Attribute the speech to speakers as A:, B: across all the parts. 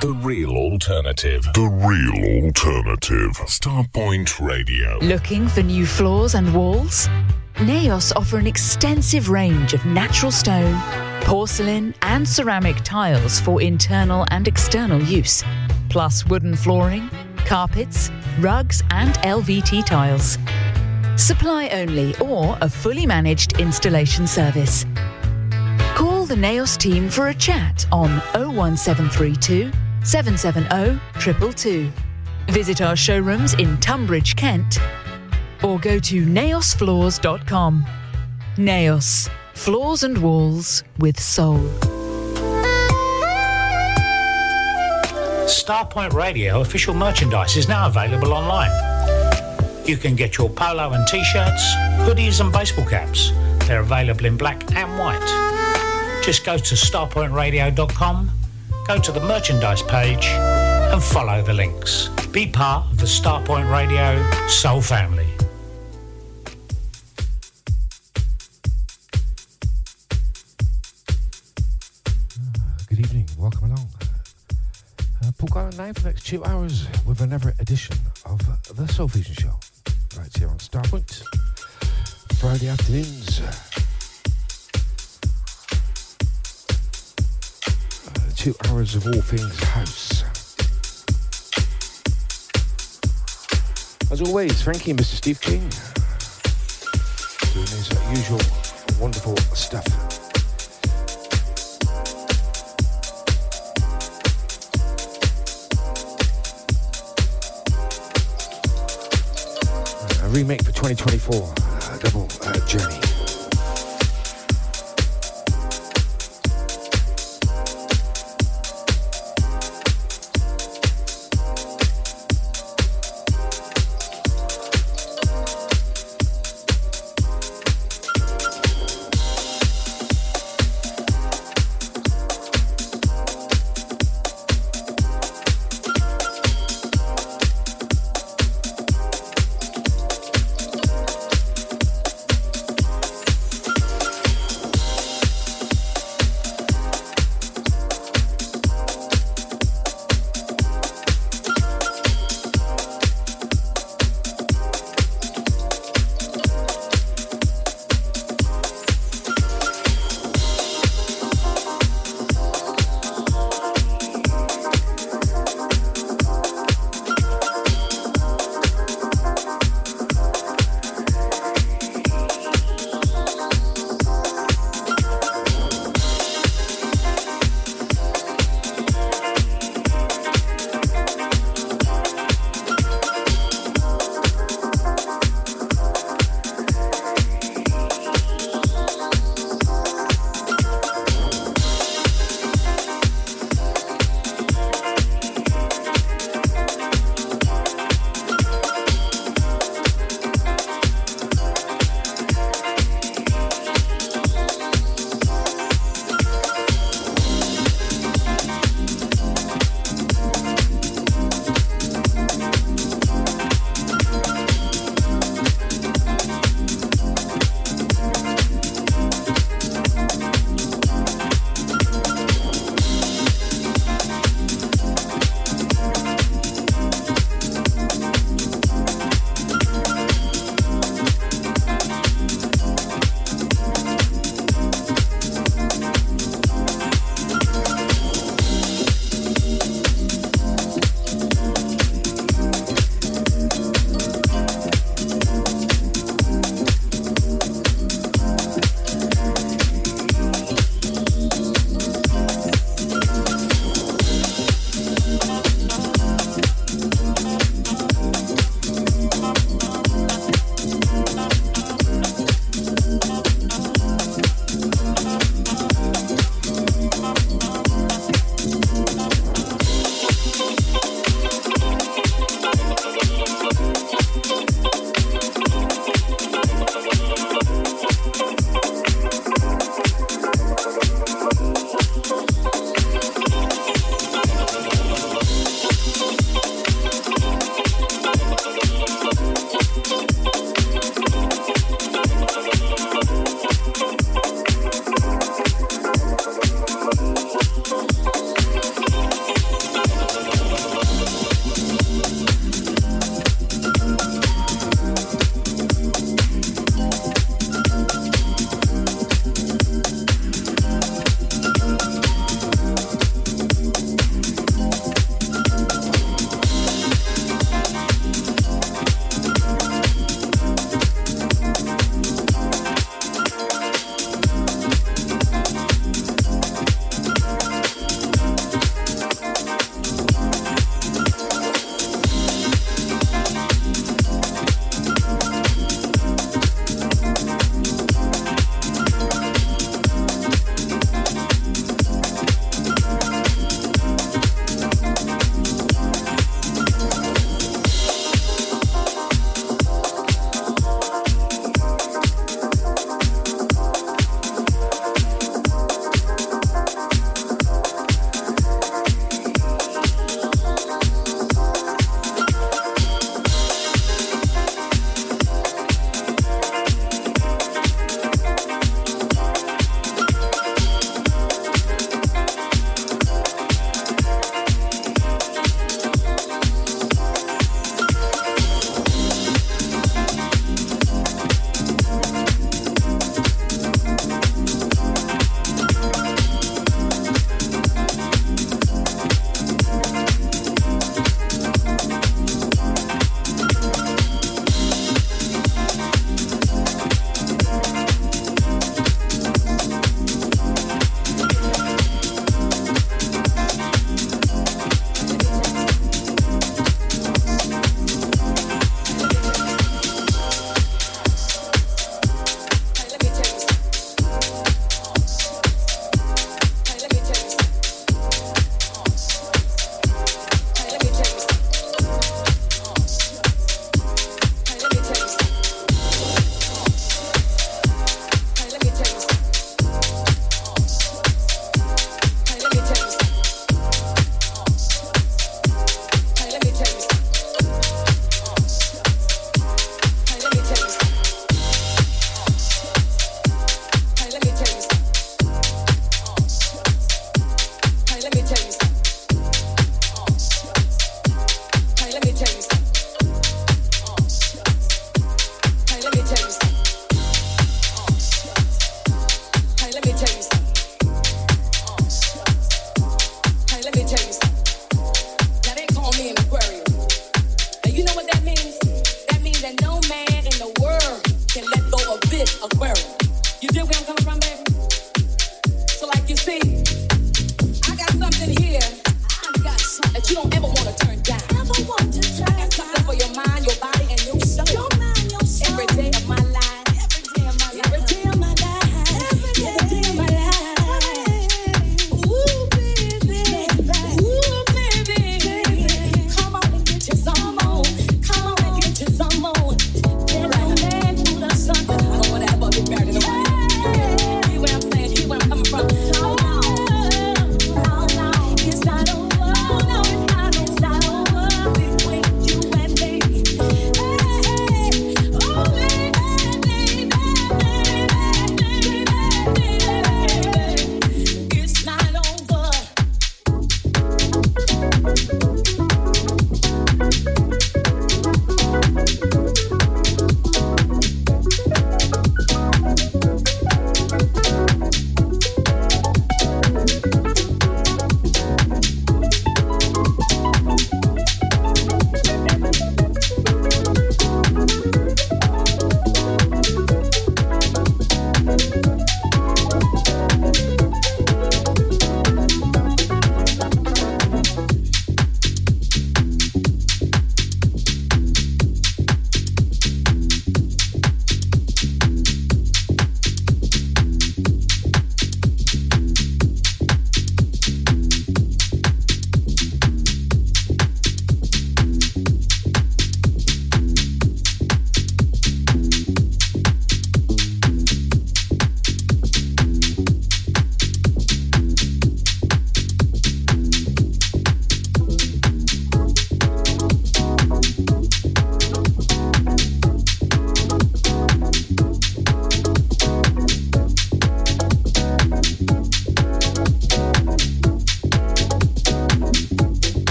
A: The real alternative. The real alternative. Starpoint Radio.
B: Looking for new floors and walls? Naos offer an extensive range of natural stone, porcelain, and ceramic tiles for internal and external use, plus wooden flooring, carpets, rugs, and LVT tiles. Supply only or a fully managed installation service. Call the Naos team for a chat on 01732 770 222. Visit our showrooms in Tunbridge, Kent, or go to naosfloors.com. Naos, floors and walls with soul.
C: Starpoint Radio official merchandise is now available online. You can get your polo and t-shirts, hoodies and baseball caps. They're available in black and white. Just go to starpointradio.com, go to the merchandise page and follow the links. Be part of the Starpoint Radio Soul family.
D: Good evening, welcome along. Uh, Paul Garland now for the next two hours with another edition of The Soul Fusion Show. Right here on Starpoint. Friday afternoons. Two hours of all things house. As always, Frankie and Mr. Steve King doing his usual wonderful stuff. A remake for 2024, uh, double uh, journey.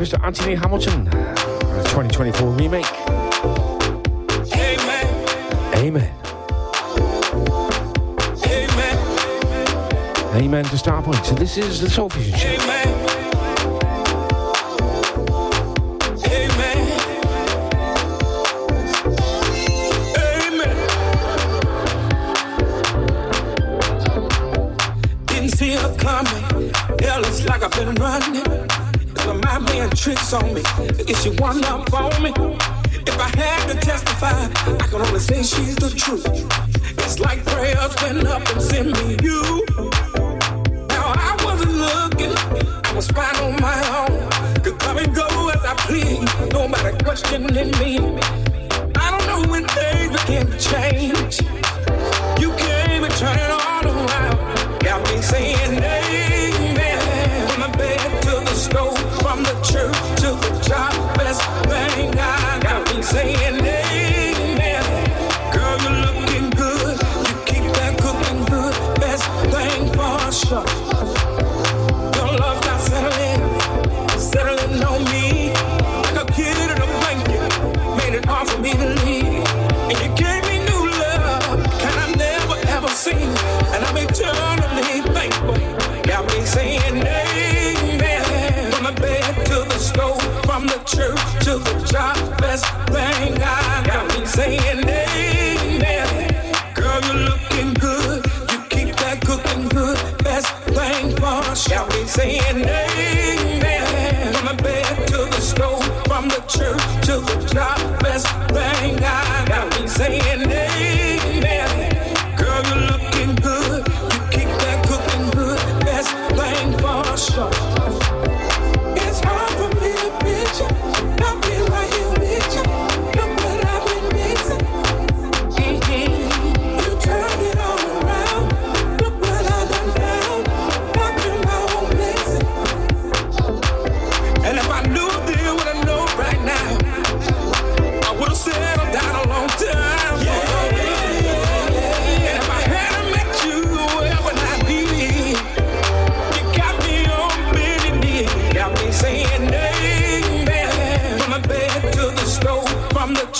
E: Mr. Anthony Hamilton, a 2024 remake.
F: Amen.
E: Amen.
F: Amen.
E: Amen to Starpoint. So this is the Soul Show.
F: Amen. On me, if she wound up on me. If I had to testify, I can only say she's the truth. It's like prayers went up and sent me you. Now I wasn't looking, I was fine on my own. Could come and go as I please, nobody questioning me. I don't know when things began to change. You came and turned.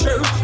G: true.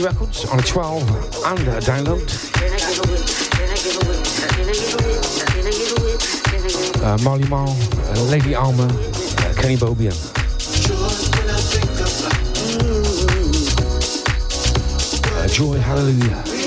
G: Records on a 12 and a download. Uh, Marley Marl, uh, Lady Alma, uh, Kenny Bobien. Uh, Joy Hallelujah.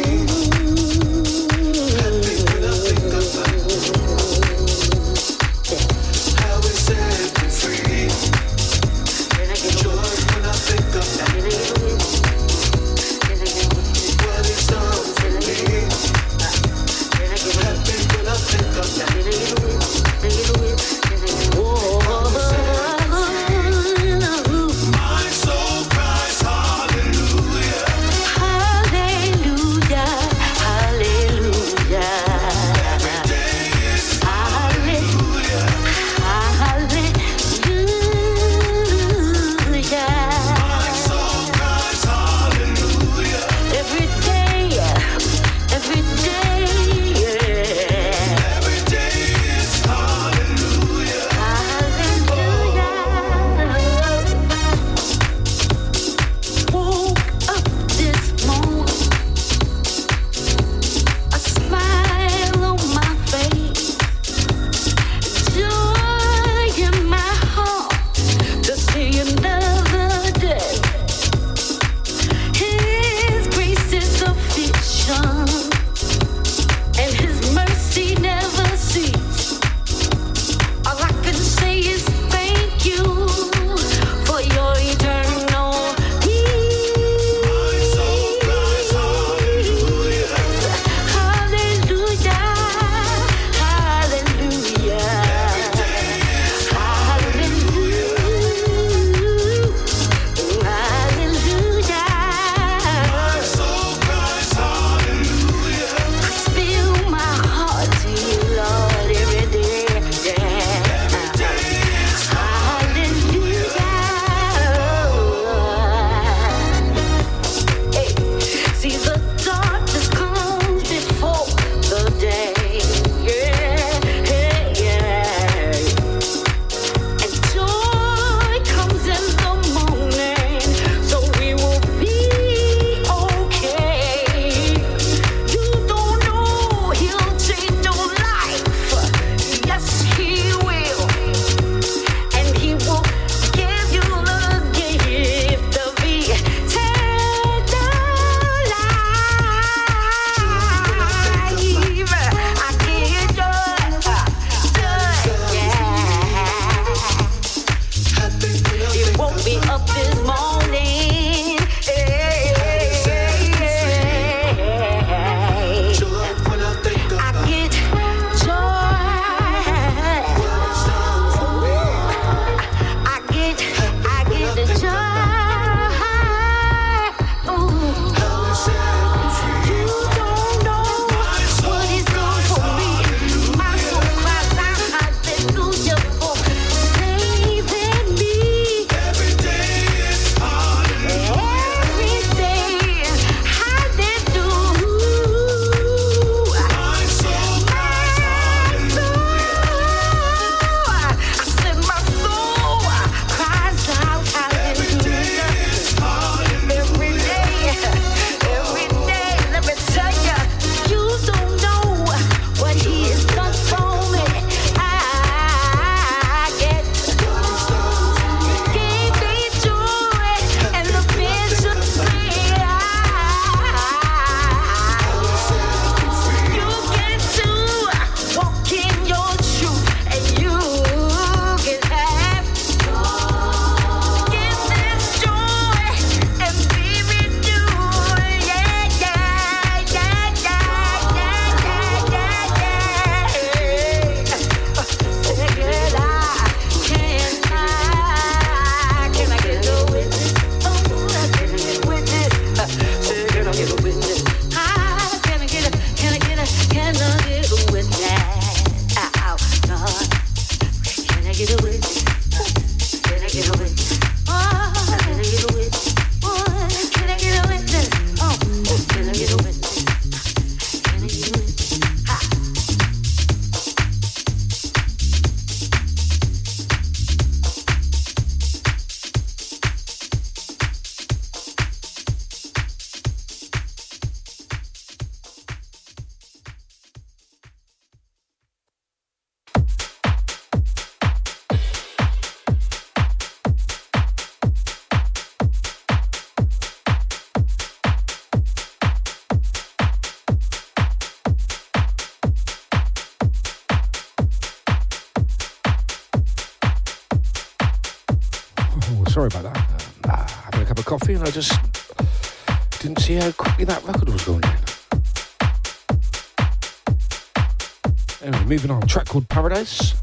H: Moving on. Track called Paradise.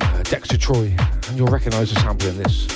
H: Uh, Dexter Troy, and you'll recognise the sample in this.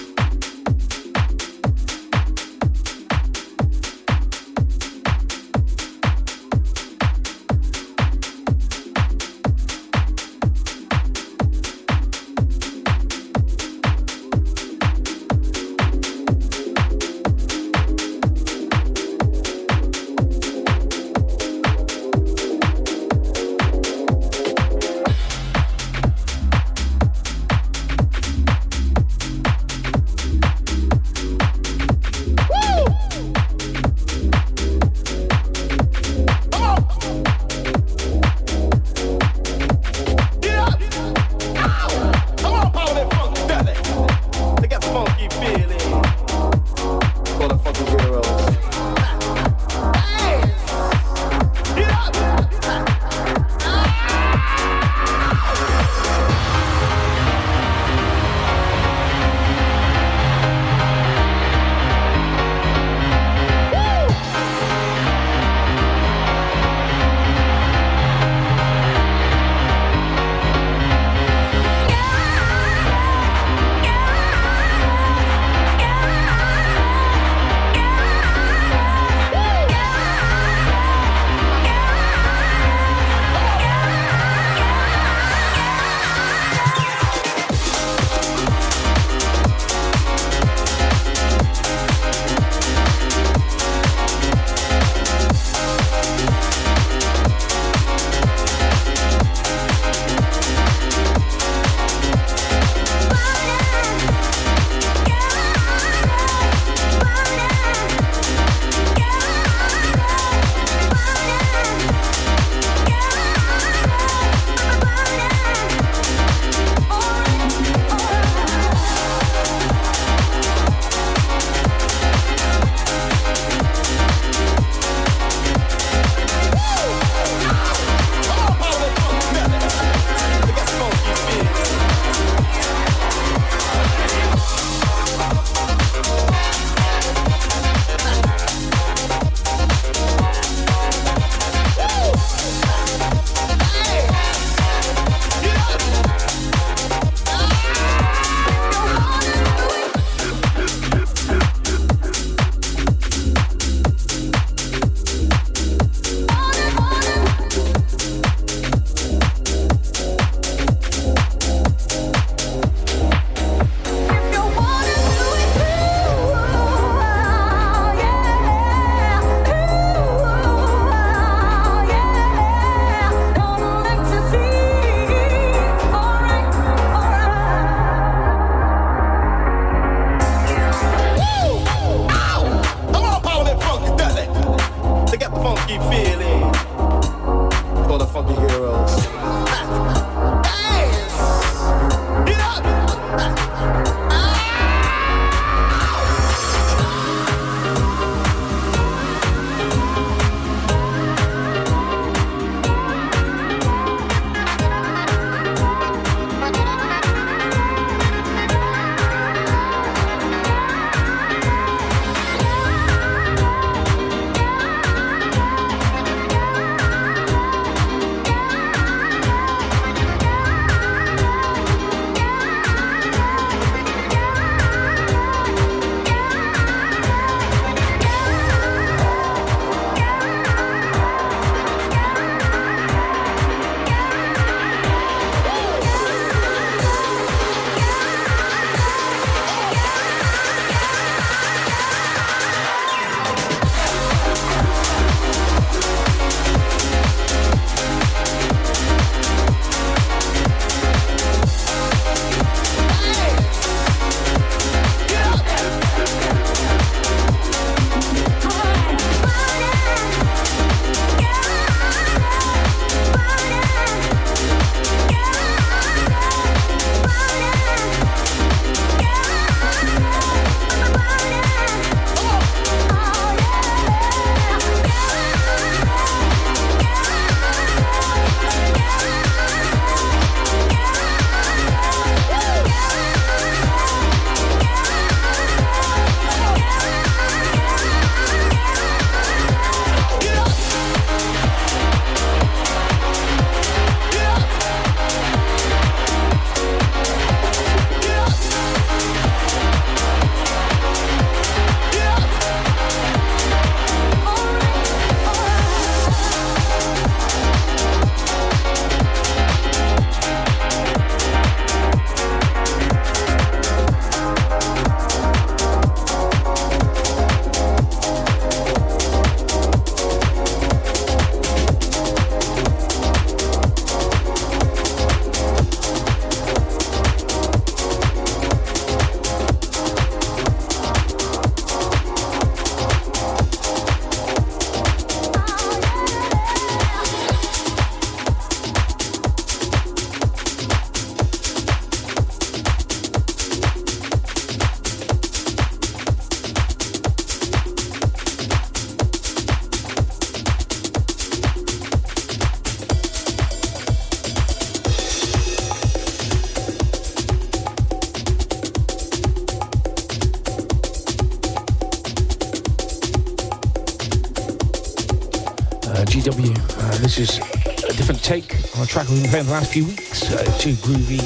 I: track we've been playing the last few weeks, uh, too groovy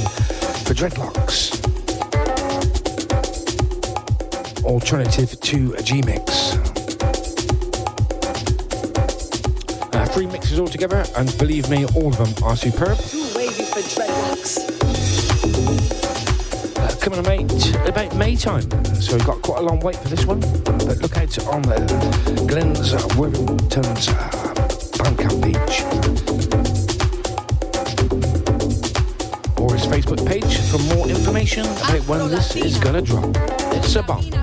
I: for dreadlocks. Alternative to a G mix. Uh, three mixes all together, and believe me, all of them are superb.
D: Too wavy for dreadlocks.
I: Uh, coming on mate, about May time, so we've got quite a long wait for this one. But look out on the Glenn's uh, Worthington's uh, Bandcamp beach for more information about when this is gonna drop. It's a bomb.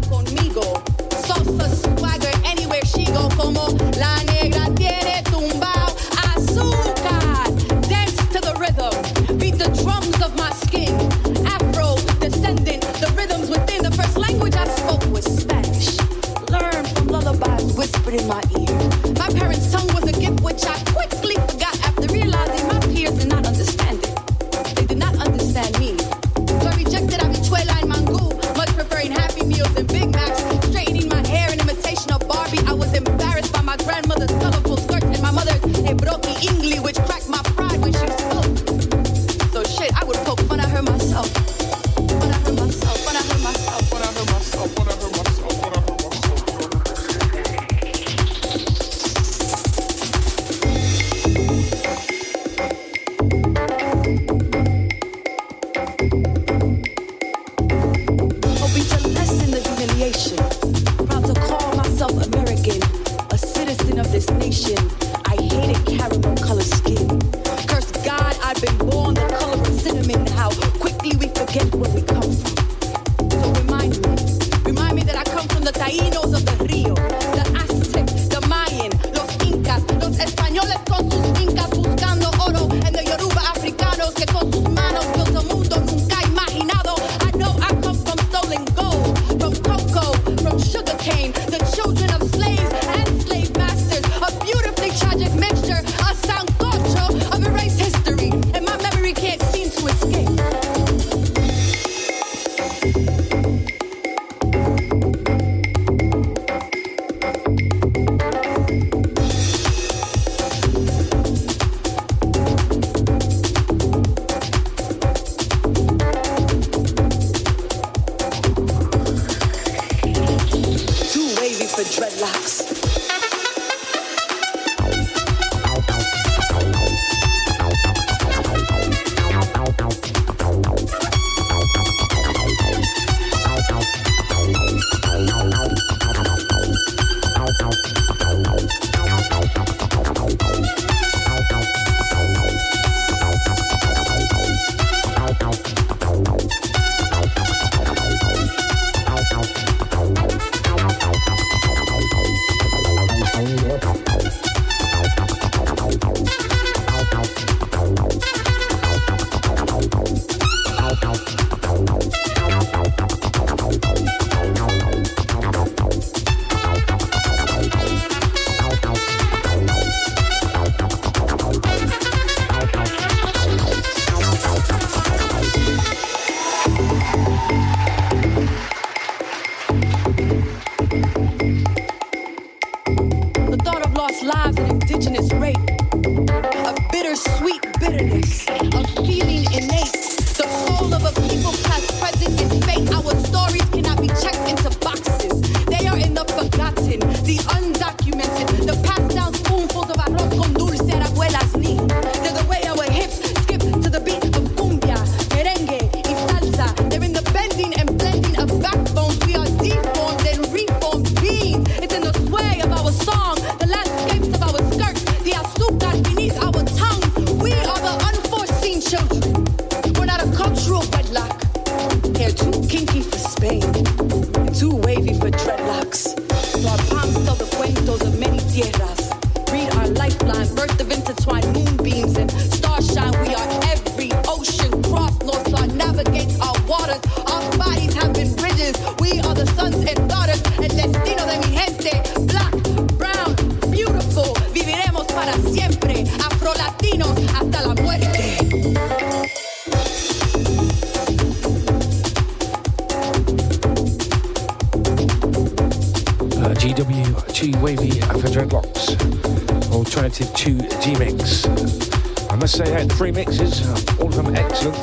J: Three mixes, all of them excellent.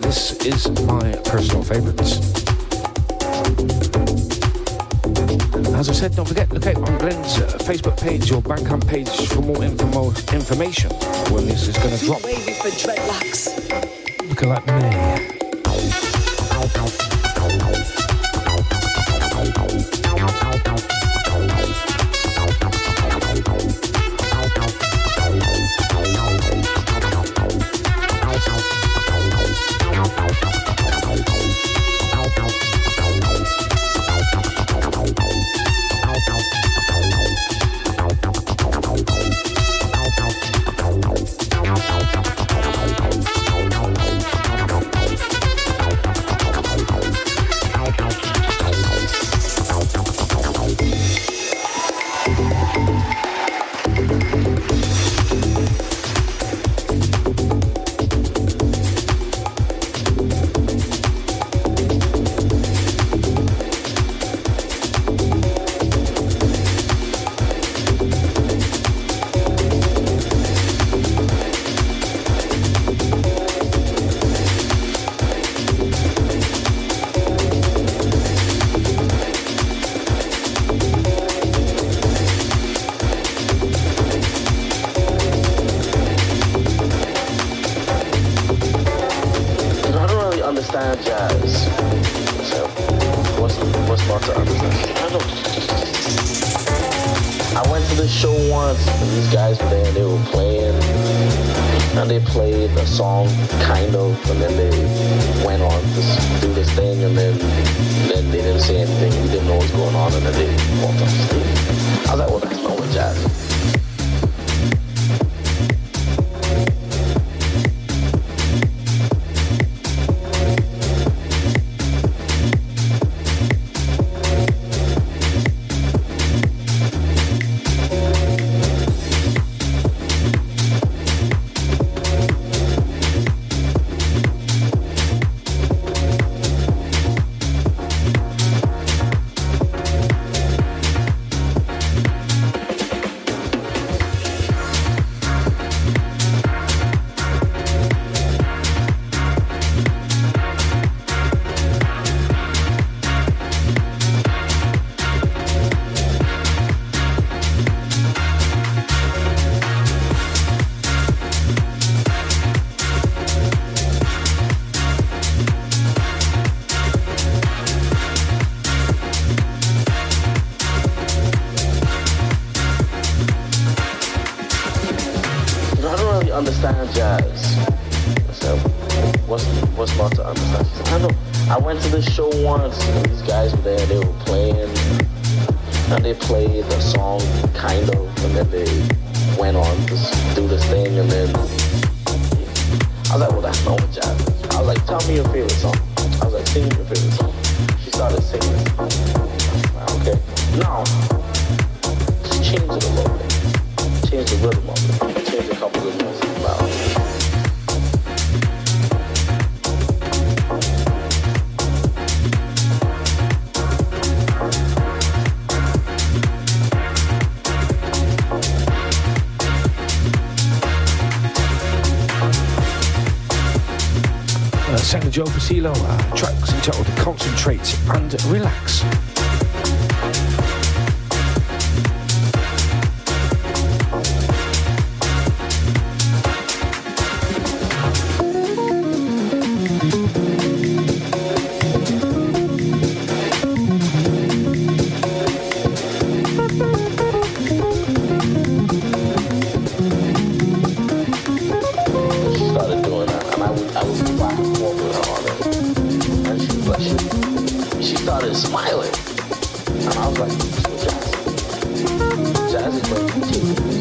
J: This is my personal favourites. As I said, don't forget, look out on Glenn's uh, Facebook page or Bandcamp page for more info- information when this is going to drop.
I: Wavy for dreadlocks.
J: Looking like me.
D: like jazz. Jazz is like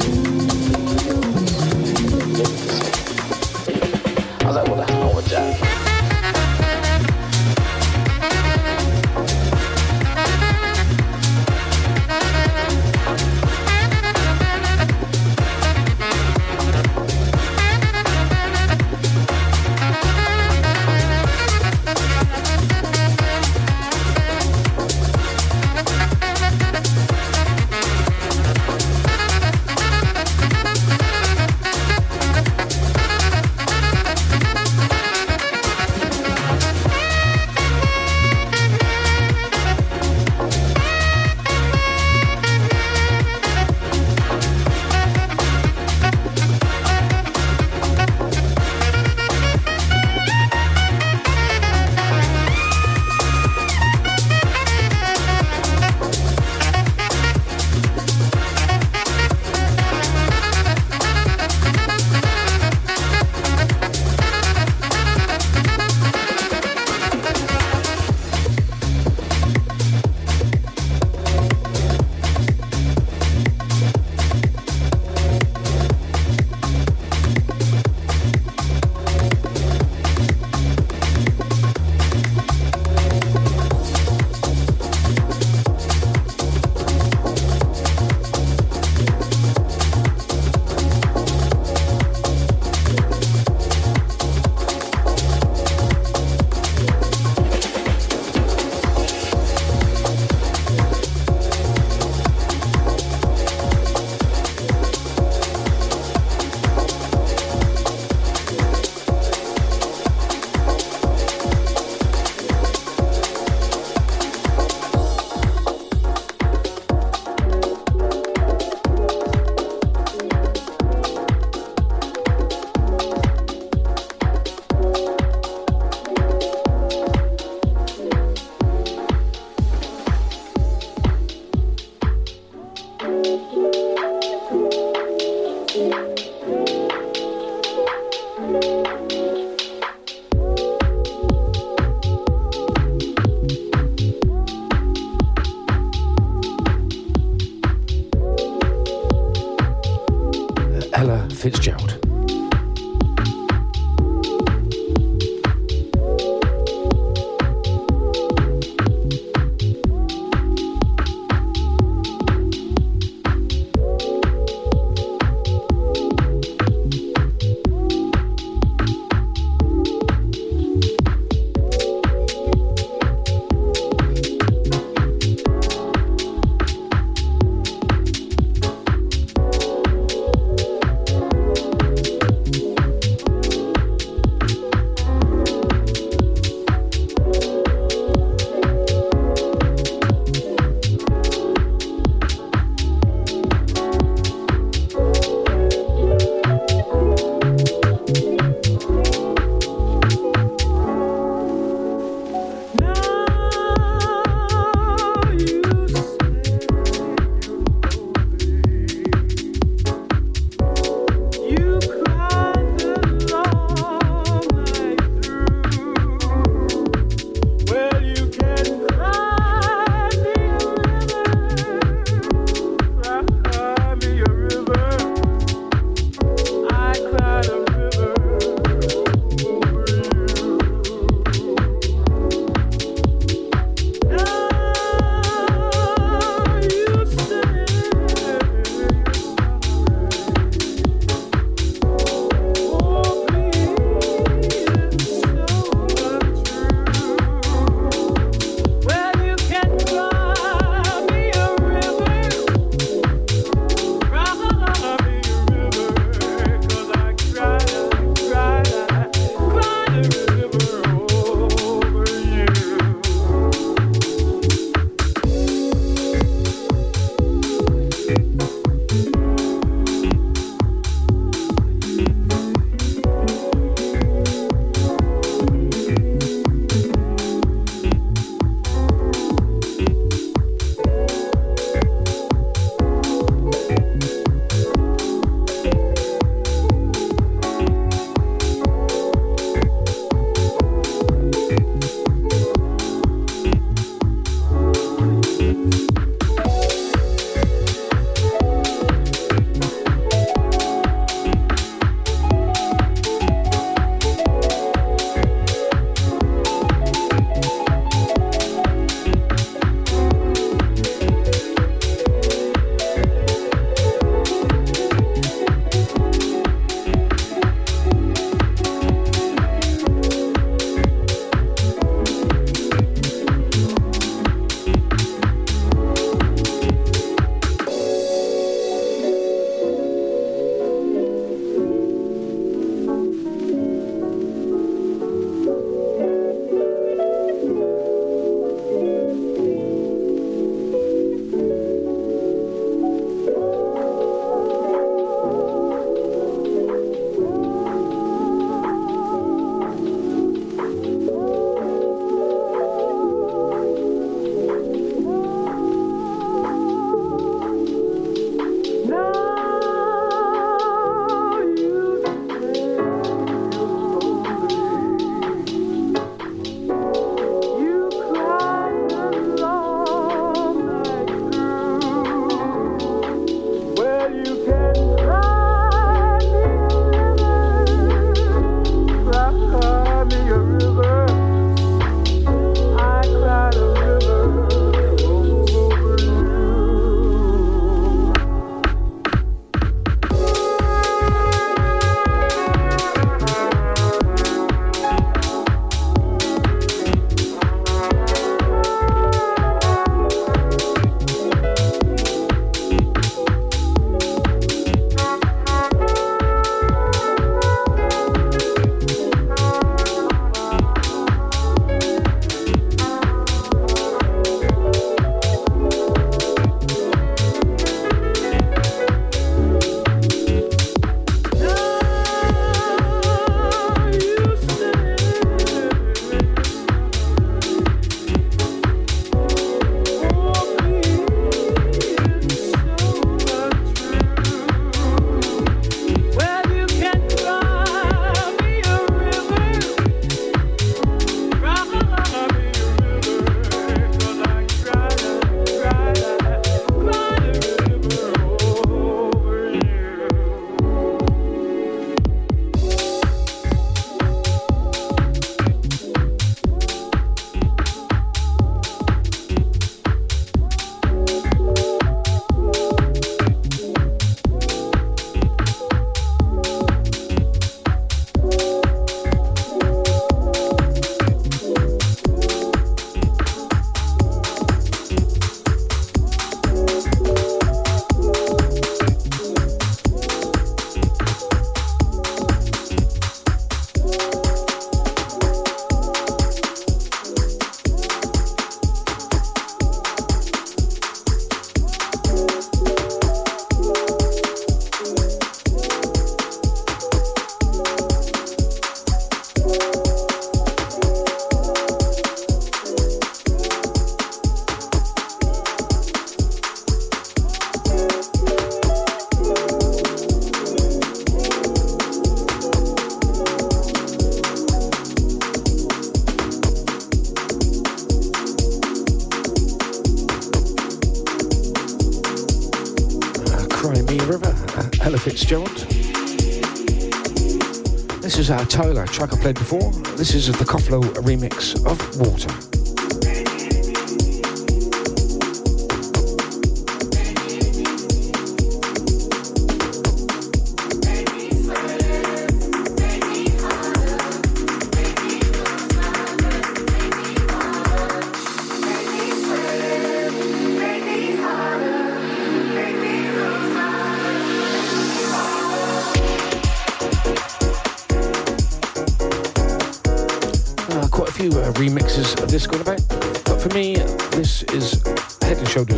D: Tyler track I played before. This is the Kofflo remix of Water.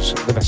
D: Head and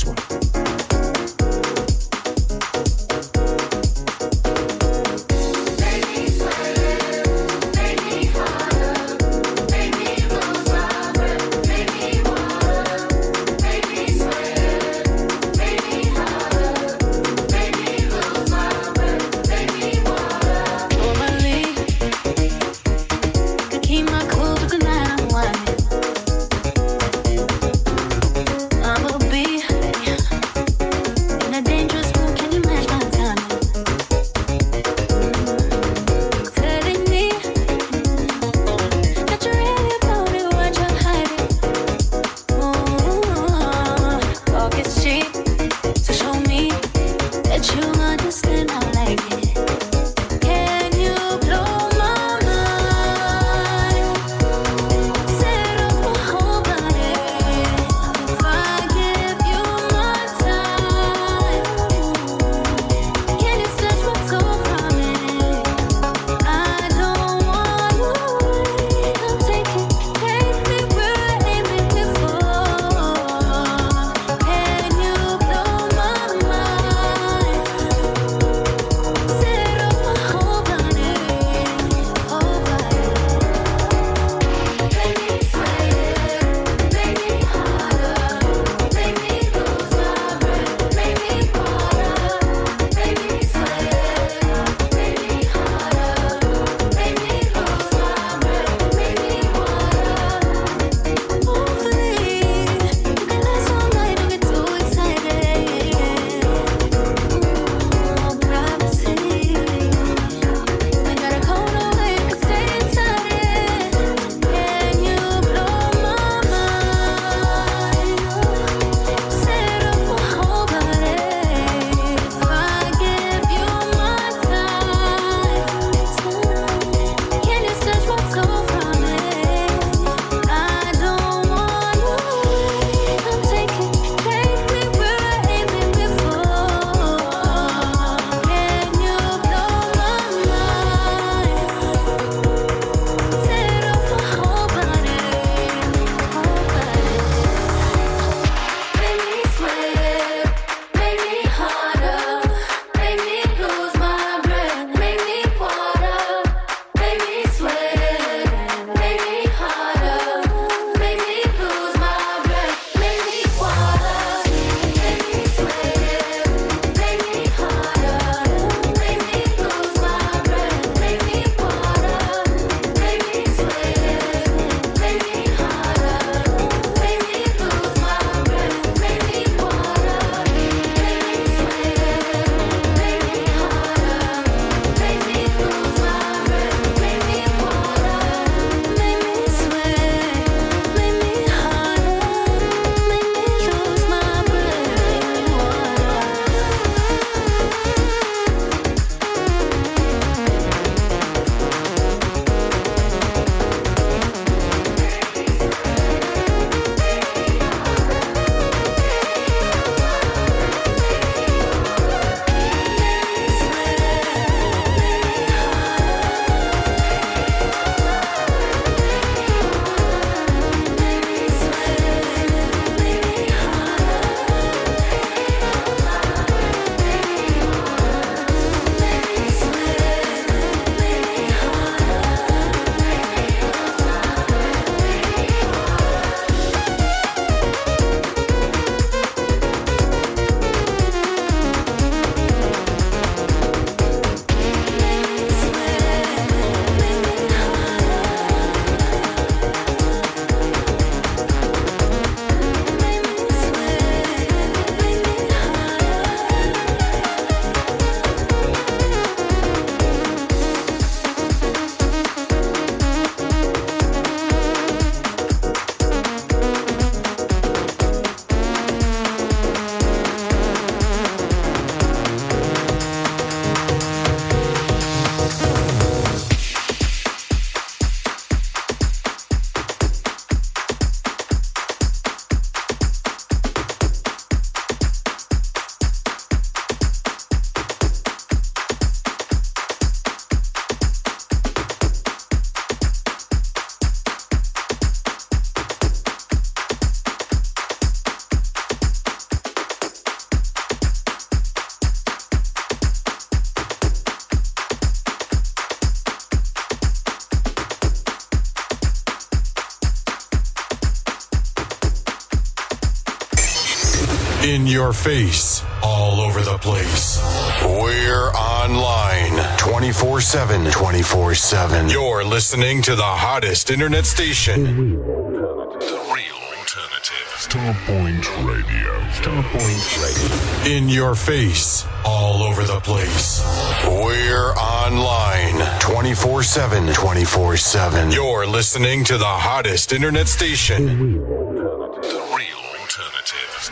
K: your face, all over the place. We're online 24 7. 24 7. You're listening to the hottest internet station.
A: The real alternative. Starpoint Radio. Starpoint Radio.
K: In your face, all over the place. We're online 24 7. 24 7. You're listening to the hottest internet station.
A: The real alternative.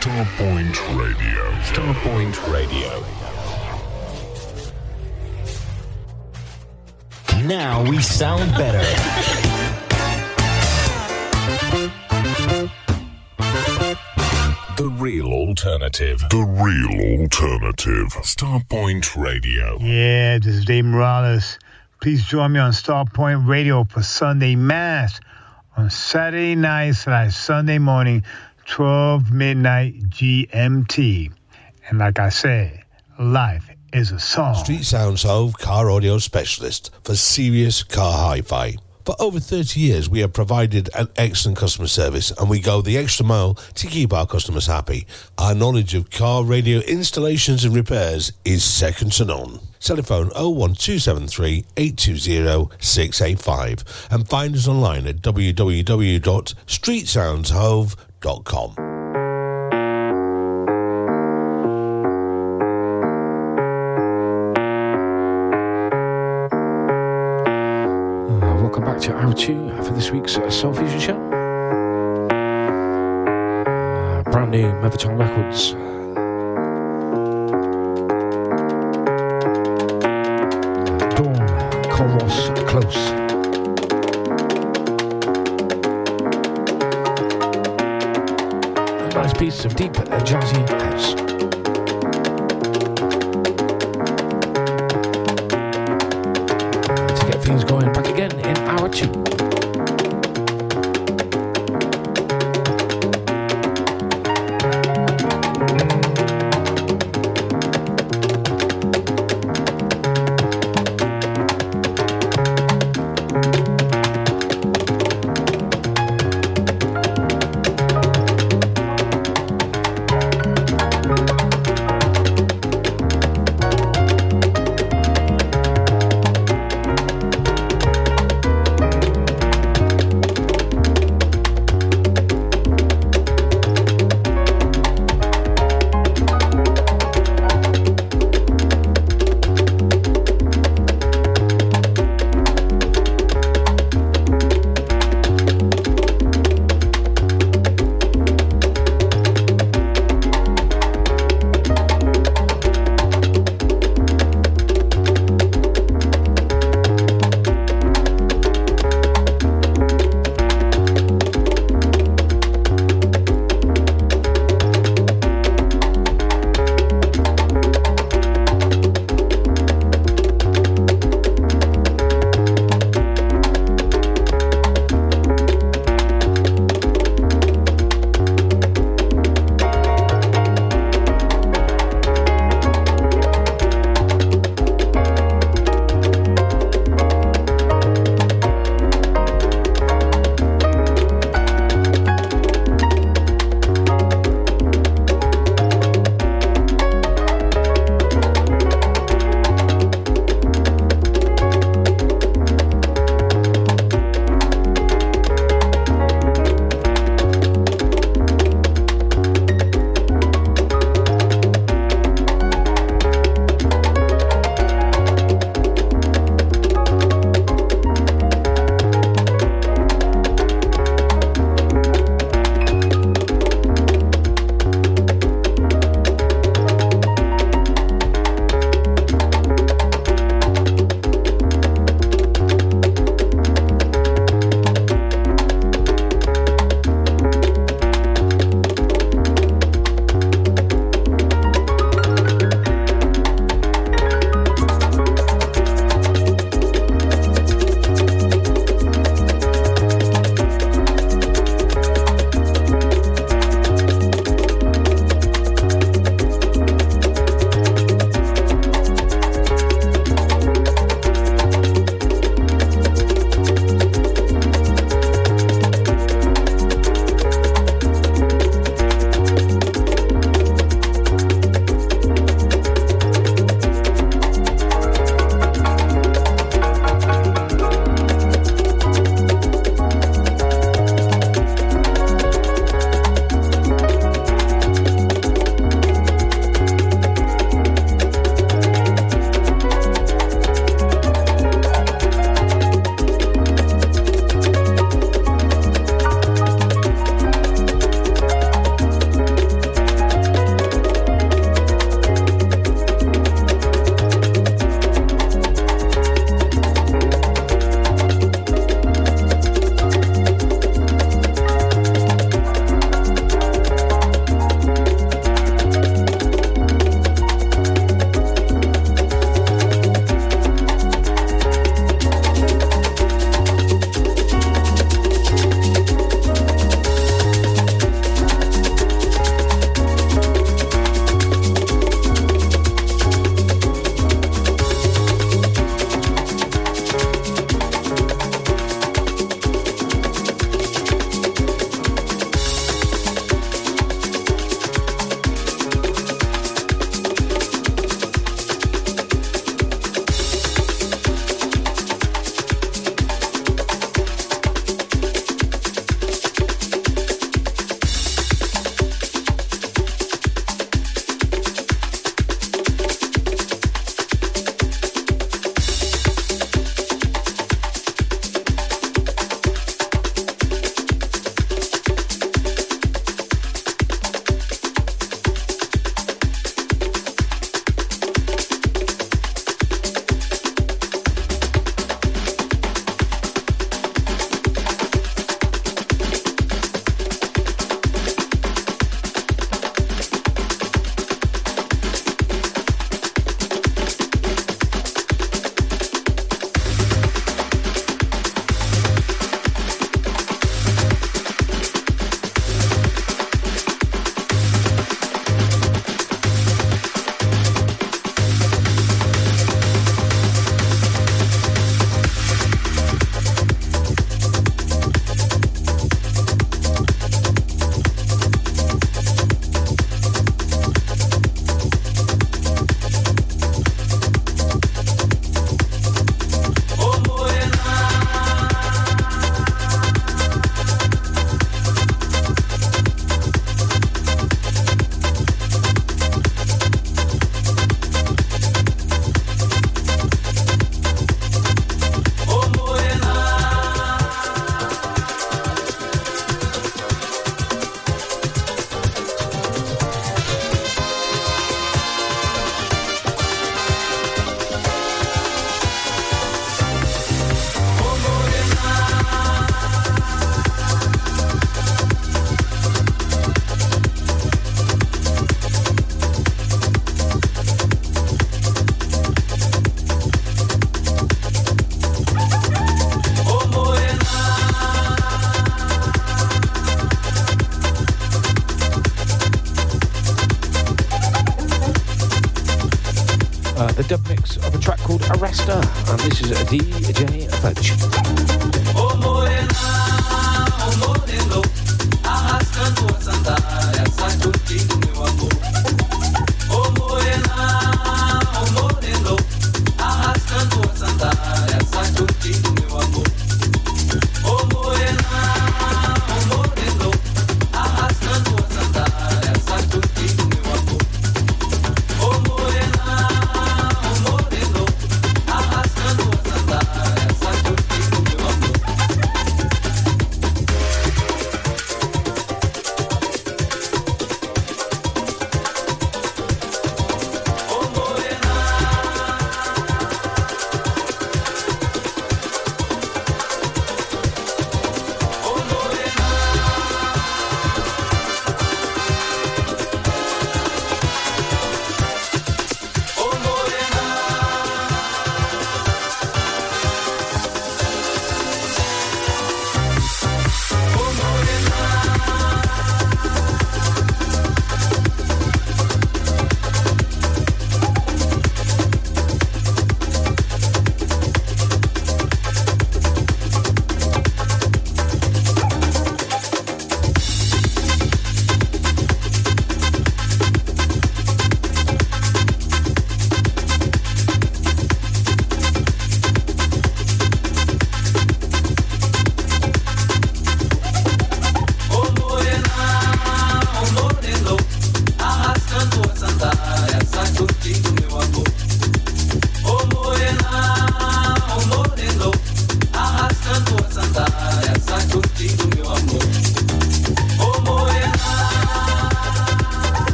A: Starpoint Radio. Starpoint Radio.
L: Now we sound better.
A: The real alternative. The real alternative. Starpoint Radio.
M: Yeah, this is Dave Morales. Please join me on Starpoint Radio for Sunday Mass on Saturday night slash Sunday morning, 12 midnight GMT. And like I said, life is a song.
N: Street Sounds Hove car audio specialist for serious car hi-fi. For over 30 years, we have provided an excellent customer service and we go the extra mile to keep our customers happy. Our knowledge of car radio installations and repairs is second to none. Telephone 01273 820 685 and find us online at www.streetsoundshove.com.
E: Uh, welcome back to Hour 2 for this week's uh, Soulfusion show. Uh, brand new Mevatron Records. Uh, Dawn, Koros, Close. Piece of deep jazzy house.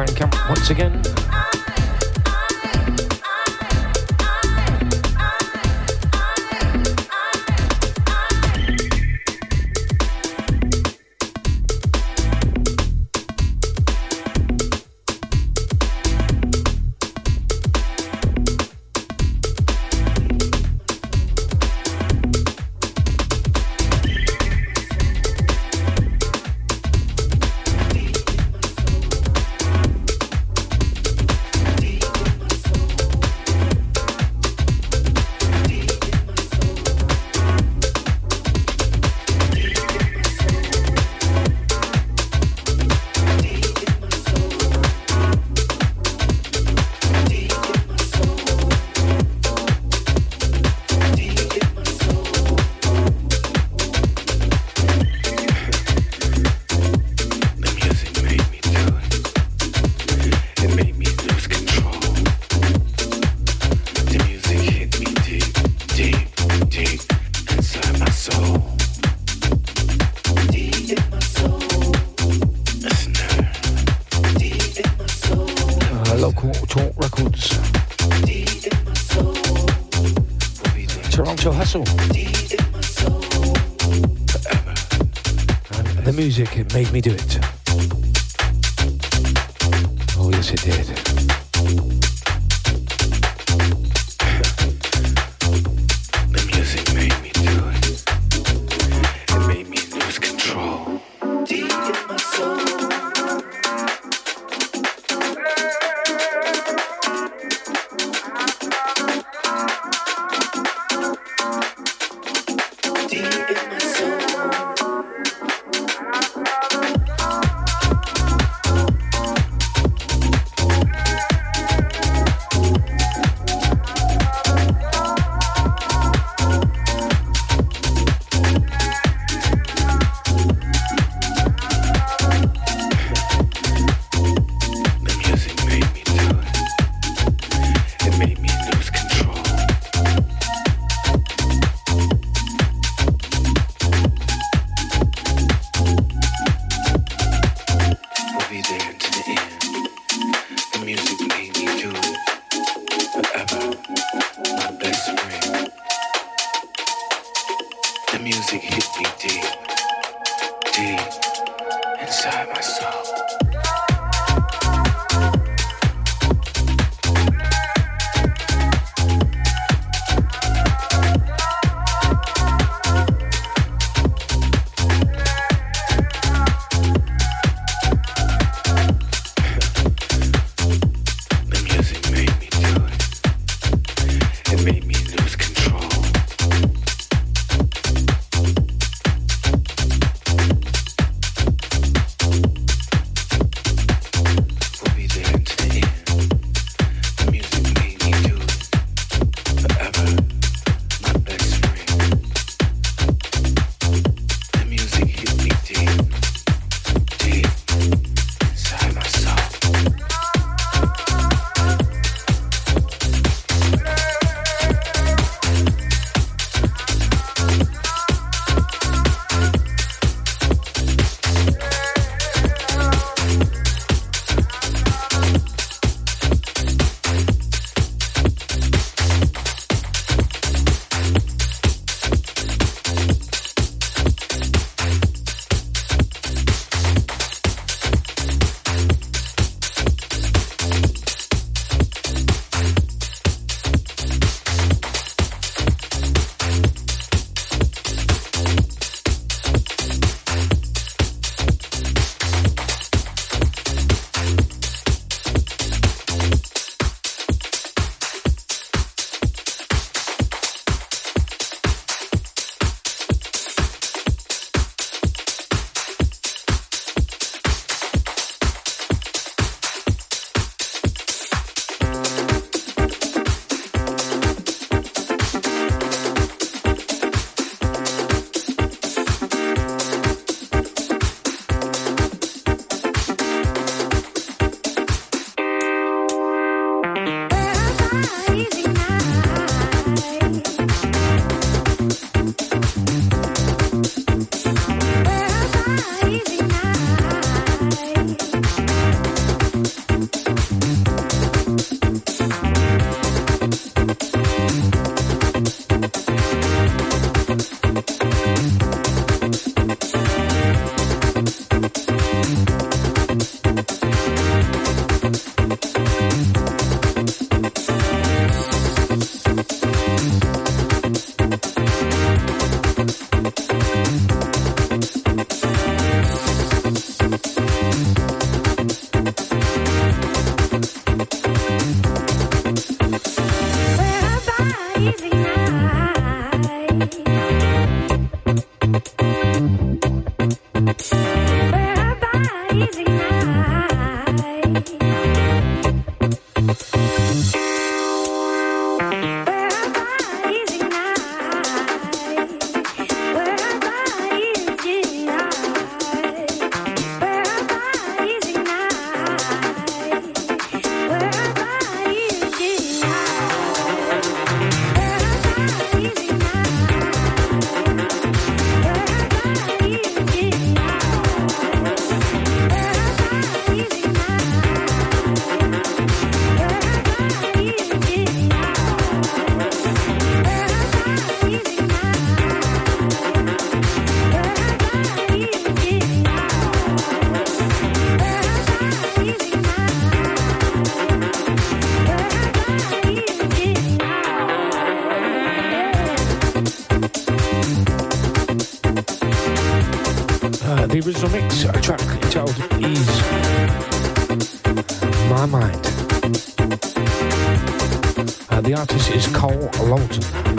O: There Bandcamp once again. Made me do it.
P: Is Cole Lawton.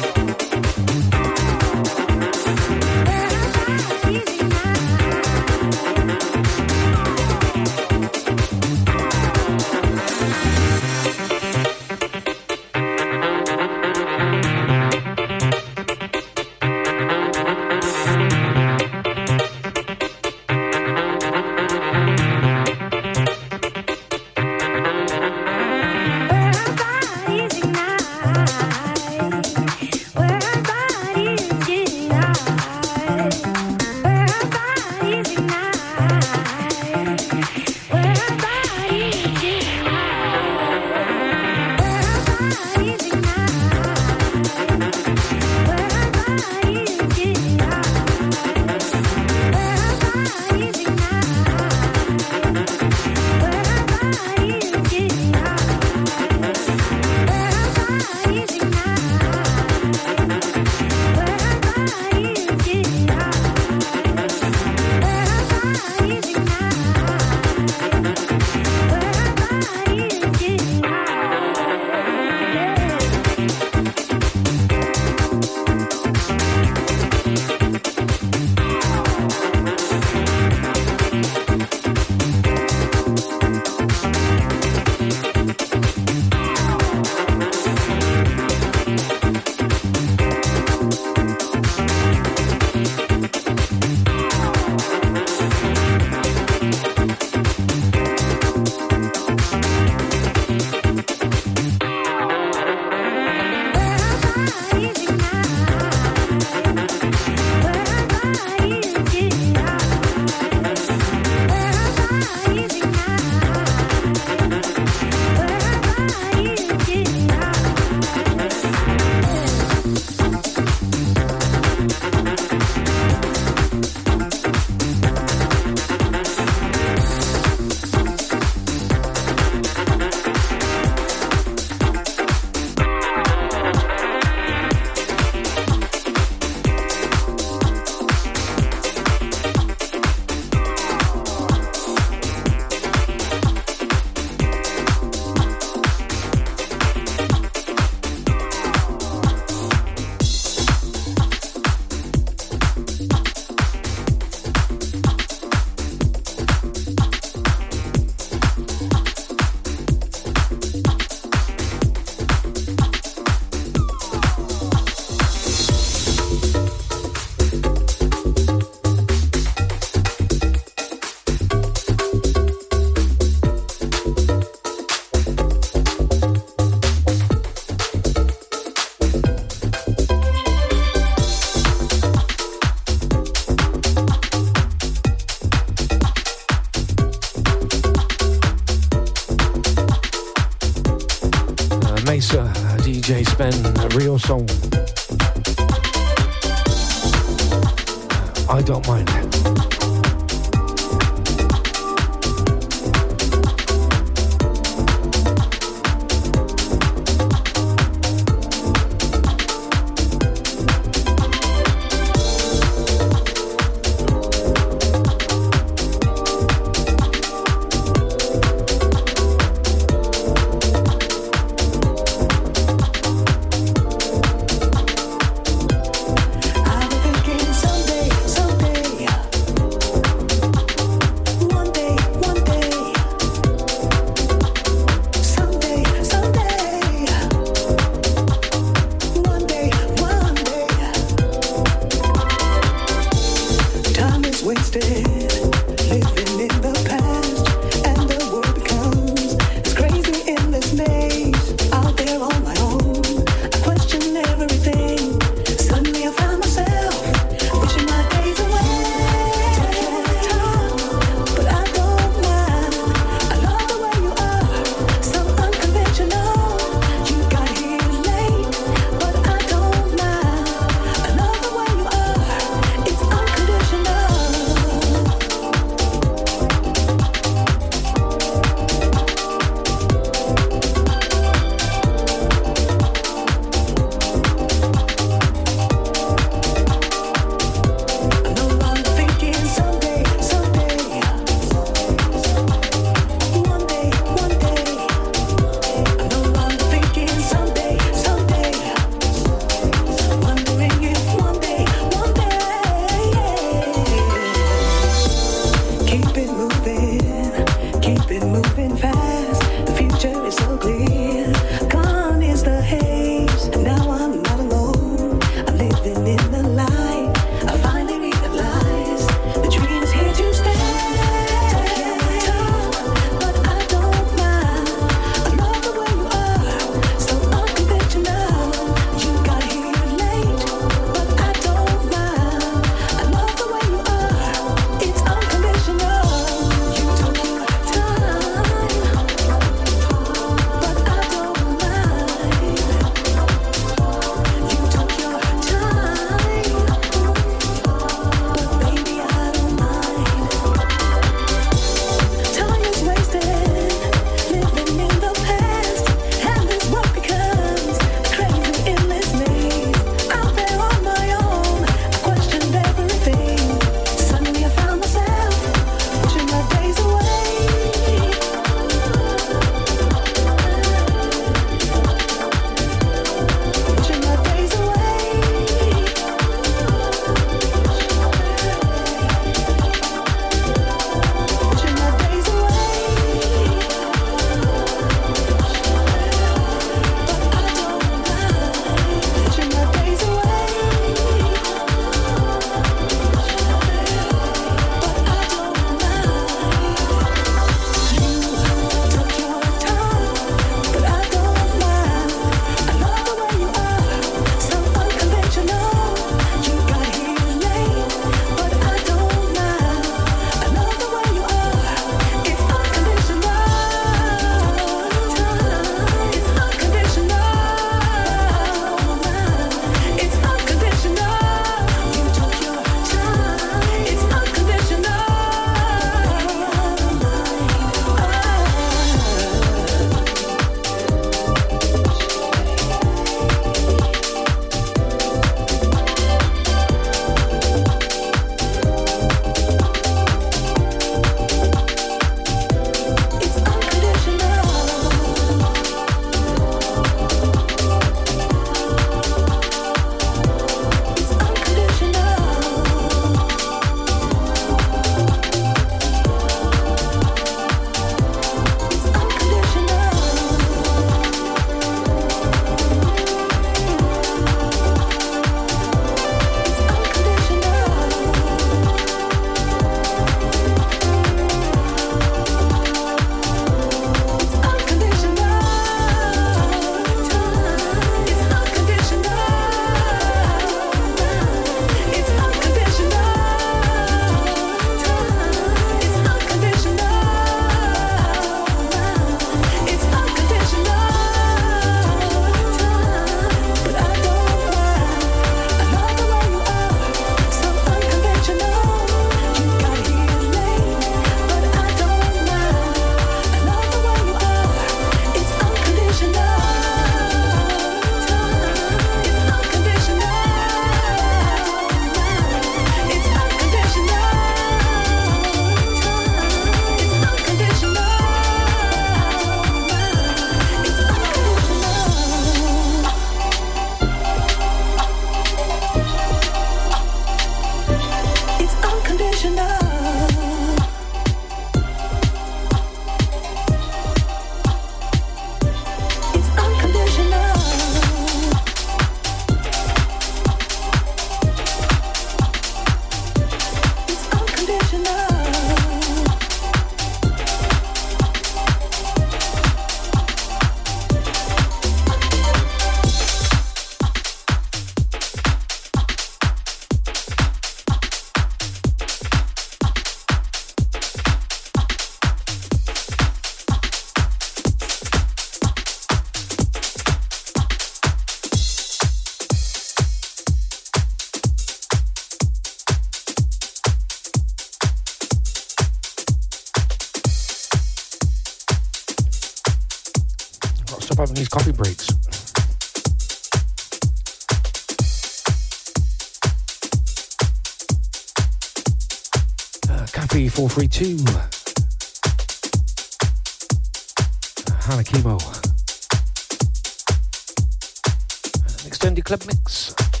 Q: Extended club mix.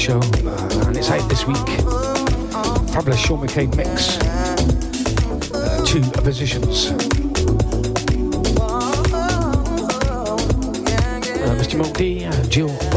D: show, uh, and it's out this week.
E: Fabulous Sean McCabe mix. Uh, two positions. Uh, Mr. Monkey, D, uh, Jill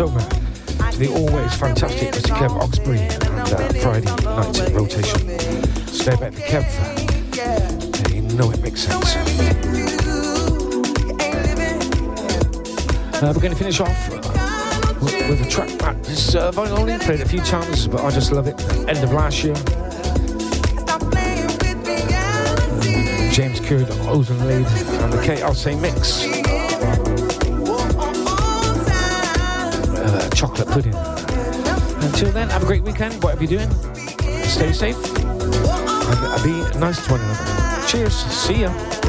E: over the always fantastic Mr. Kev Oxbury and uh, Friday night rotation. Stay back for Kev. You know it makes sense. Uh, we're going to finish off uh, with a track that is uh, vinyl only, played a few times, but I just love it. End of last year. Um, James Curd, Ozone Lead, and the KLC Mix. chocolate pudding. Until then, have a great weekend, whatever you're doing. Stay safe.
R: And be nice to one another. Cheers. See ya.